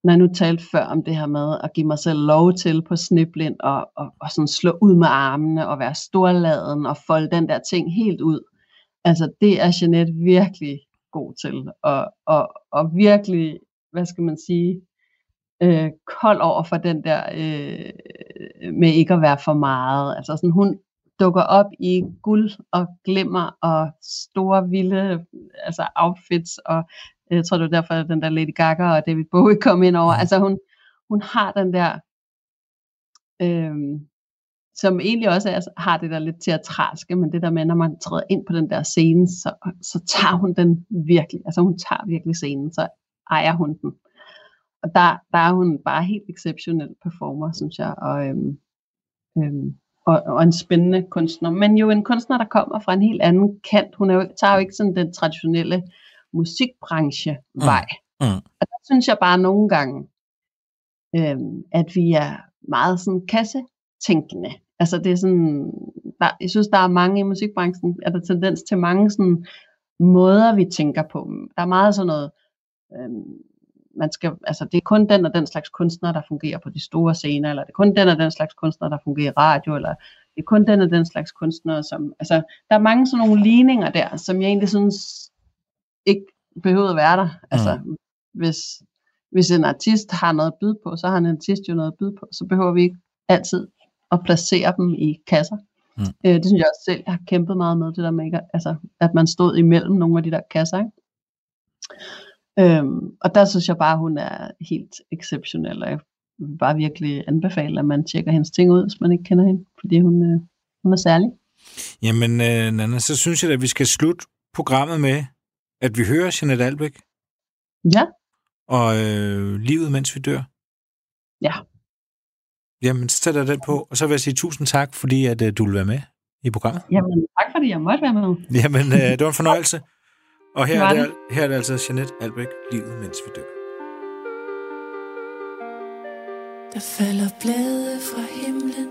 når jeg nu talte før om det her med at give mig selv lov til på sniblind og, og, og sådan slå ud med armene og være storladen og folde den der ting helt ud. Altså det er Jeanette virkelig god til. Og, og, og virkelig, hvad skal man sige, øh, kold over for den der øh, med ikke at være for meget. Altså sådan, hun dukker op i guld og glimmer og store vilde altså outfits og jeg tror det var derfor at den der Lady Gaga og David Bowie kom ind over. Altså hun, hun har den der øh, som egentlig også er, har det der lidt teatralske, men det der med, når man træder ind på den der scene, så, så tager hun den virkelig, altså hun tager virkelig scenen, så ejer hun den. Og der, der er hun bare helt exceptionel performer, synes jeg, og, øhm, øhm, og, og en spændende kunstner. Men jo en kunstner, der kommer fra en helt anden kant. Hun er jo, tager jo ikke sådan den traditionelle musikbranche-vej. Mm. Mm. Og der synes jeg bare nogle gange, øhm, at vi er meget sådan kassetænkende. Altså det er sådan, der, jeg synes, der er mange i musikbranchen, er der tendens til mange sådan måder, vi tænker på. Der er meget sådan noget, øhm, man skal, altså det er kun den og den slags kunstner, der fungerer på de store scener, eller det er kun den og den slags kunstner, der fungerer i radio, eller det er kun den og den slags kunstnere, som, altså der er mange sådan nogle ligninger der, som jeg egentlig synes ikke behøver at være der. Altså mm. hvis, hvis en artist har noget at byde på, så har en artist jo noget at byde på, så behøver vi ikke altid at placere dem i kasser. Mm. Øh, det synes jeg også selv, jeg har kæmpet meget med, det der med, ikke, altså, at man stod imellem nogle af de der kasser. Ikke? Øhm, og der synes jeg bare, hun er helt exceptionel, og jeg vil bare virkelig anbefale, at man tjekker hendes ting ud, hvis man ikke kender hende, fordi hun, øh, hun er særlig. Jamen, øh, Nana, så synes jeg, at vi skal slutte programmet med, at vi hører Jeanette Albæk. Ja. Og øh, livet, mens vi dør. Ja. Jamen, så sætter jeg den på, og så vil jeg sige tusind tak, fordi at, øh, du vil være med i programmet. Jamen, tak fordi jeg måtte være med. Jamen, øh, det var en fornøjelse. *laughs* Og her er, det, her er det altså Jeanette Albrecht, Livet mens vi dør. Der falder blade fra himlen,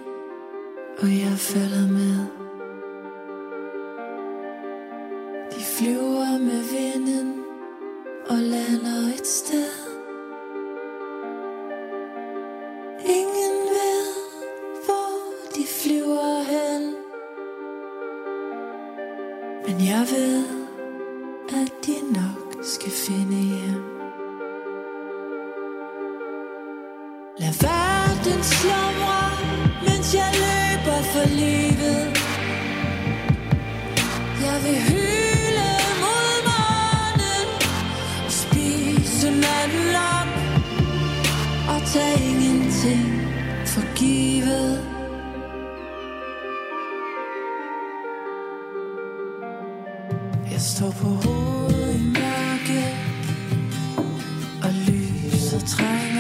og jeg falder med. De flyver med vinden og lander et sted. Ingen ved, hvor de flyver hen. Men jeg ved, at de nok skal finde hjem. Lad verden slumre, mens jeg løber for livet. Jeg vil hyle mod morgenen og spise natten op og tage ingenting for givet. Jeg står på hovedet i mørke Og lyset trænger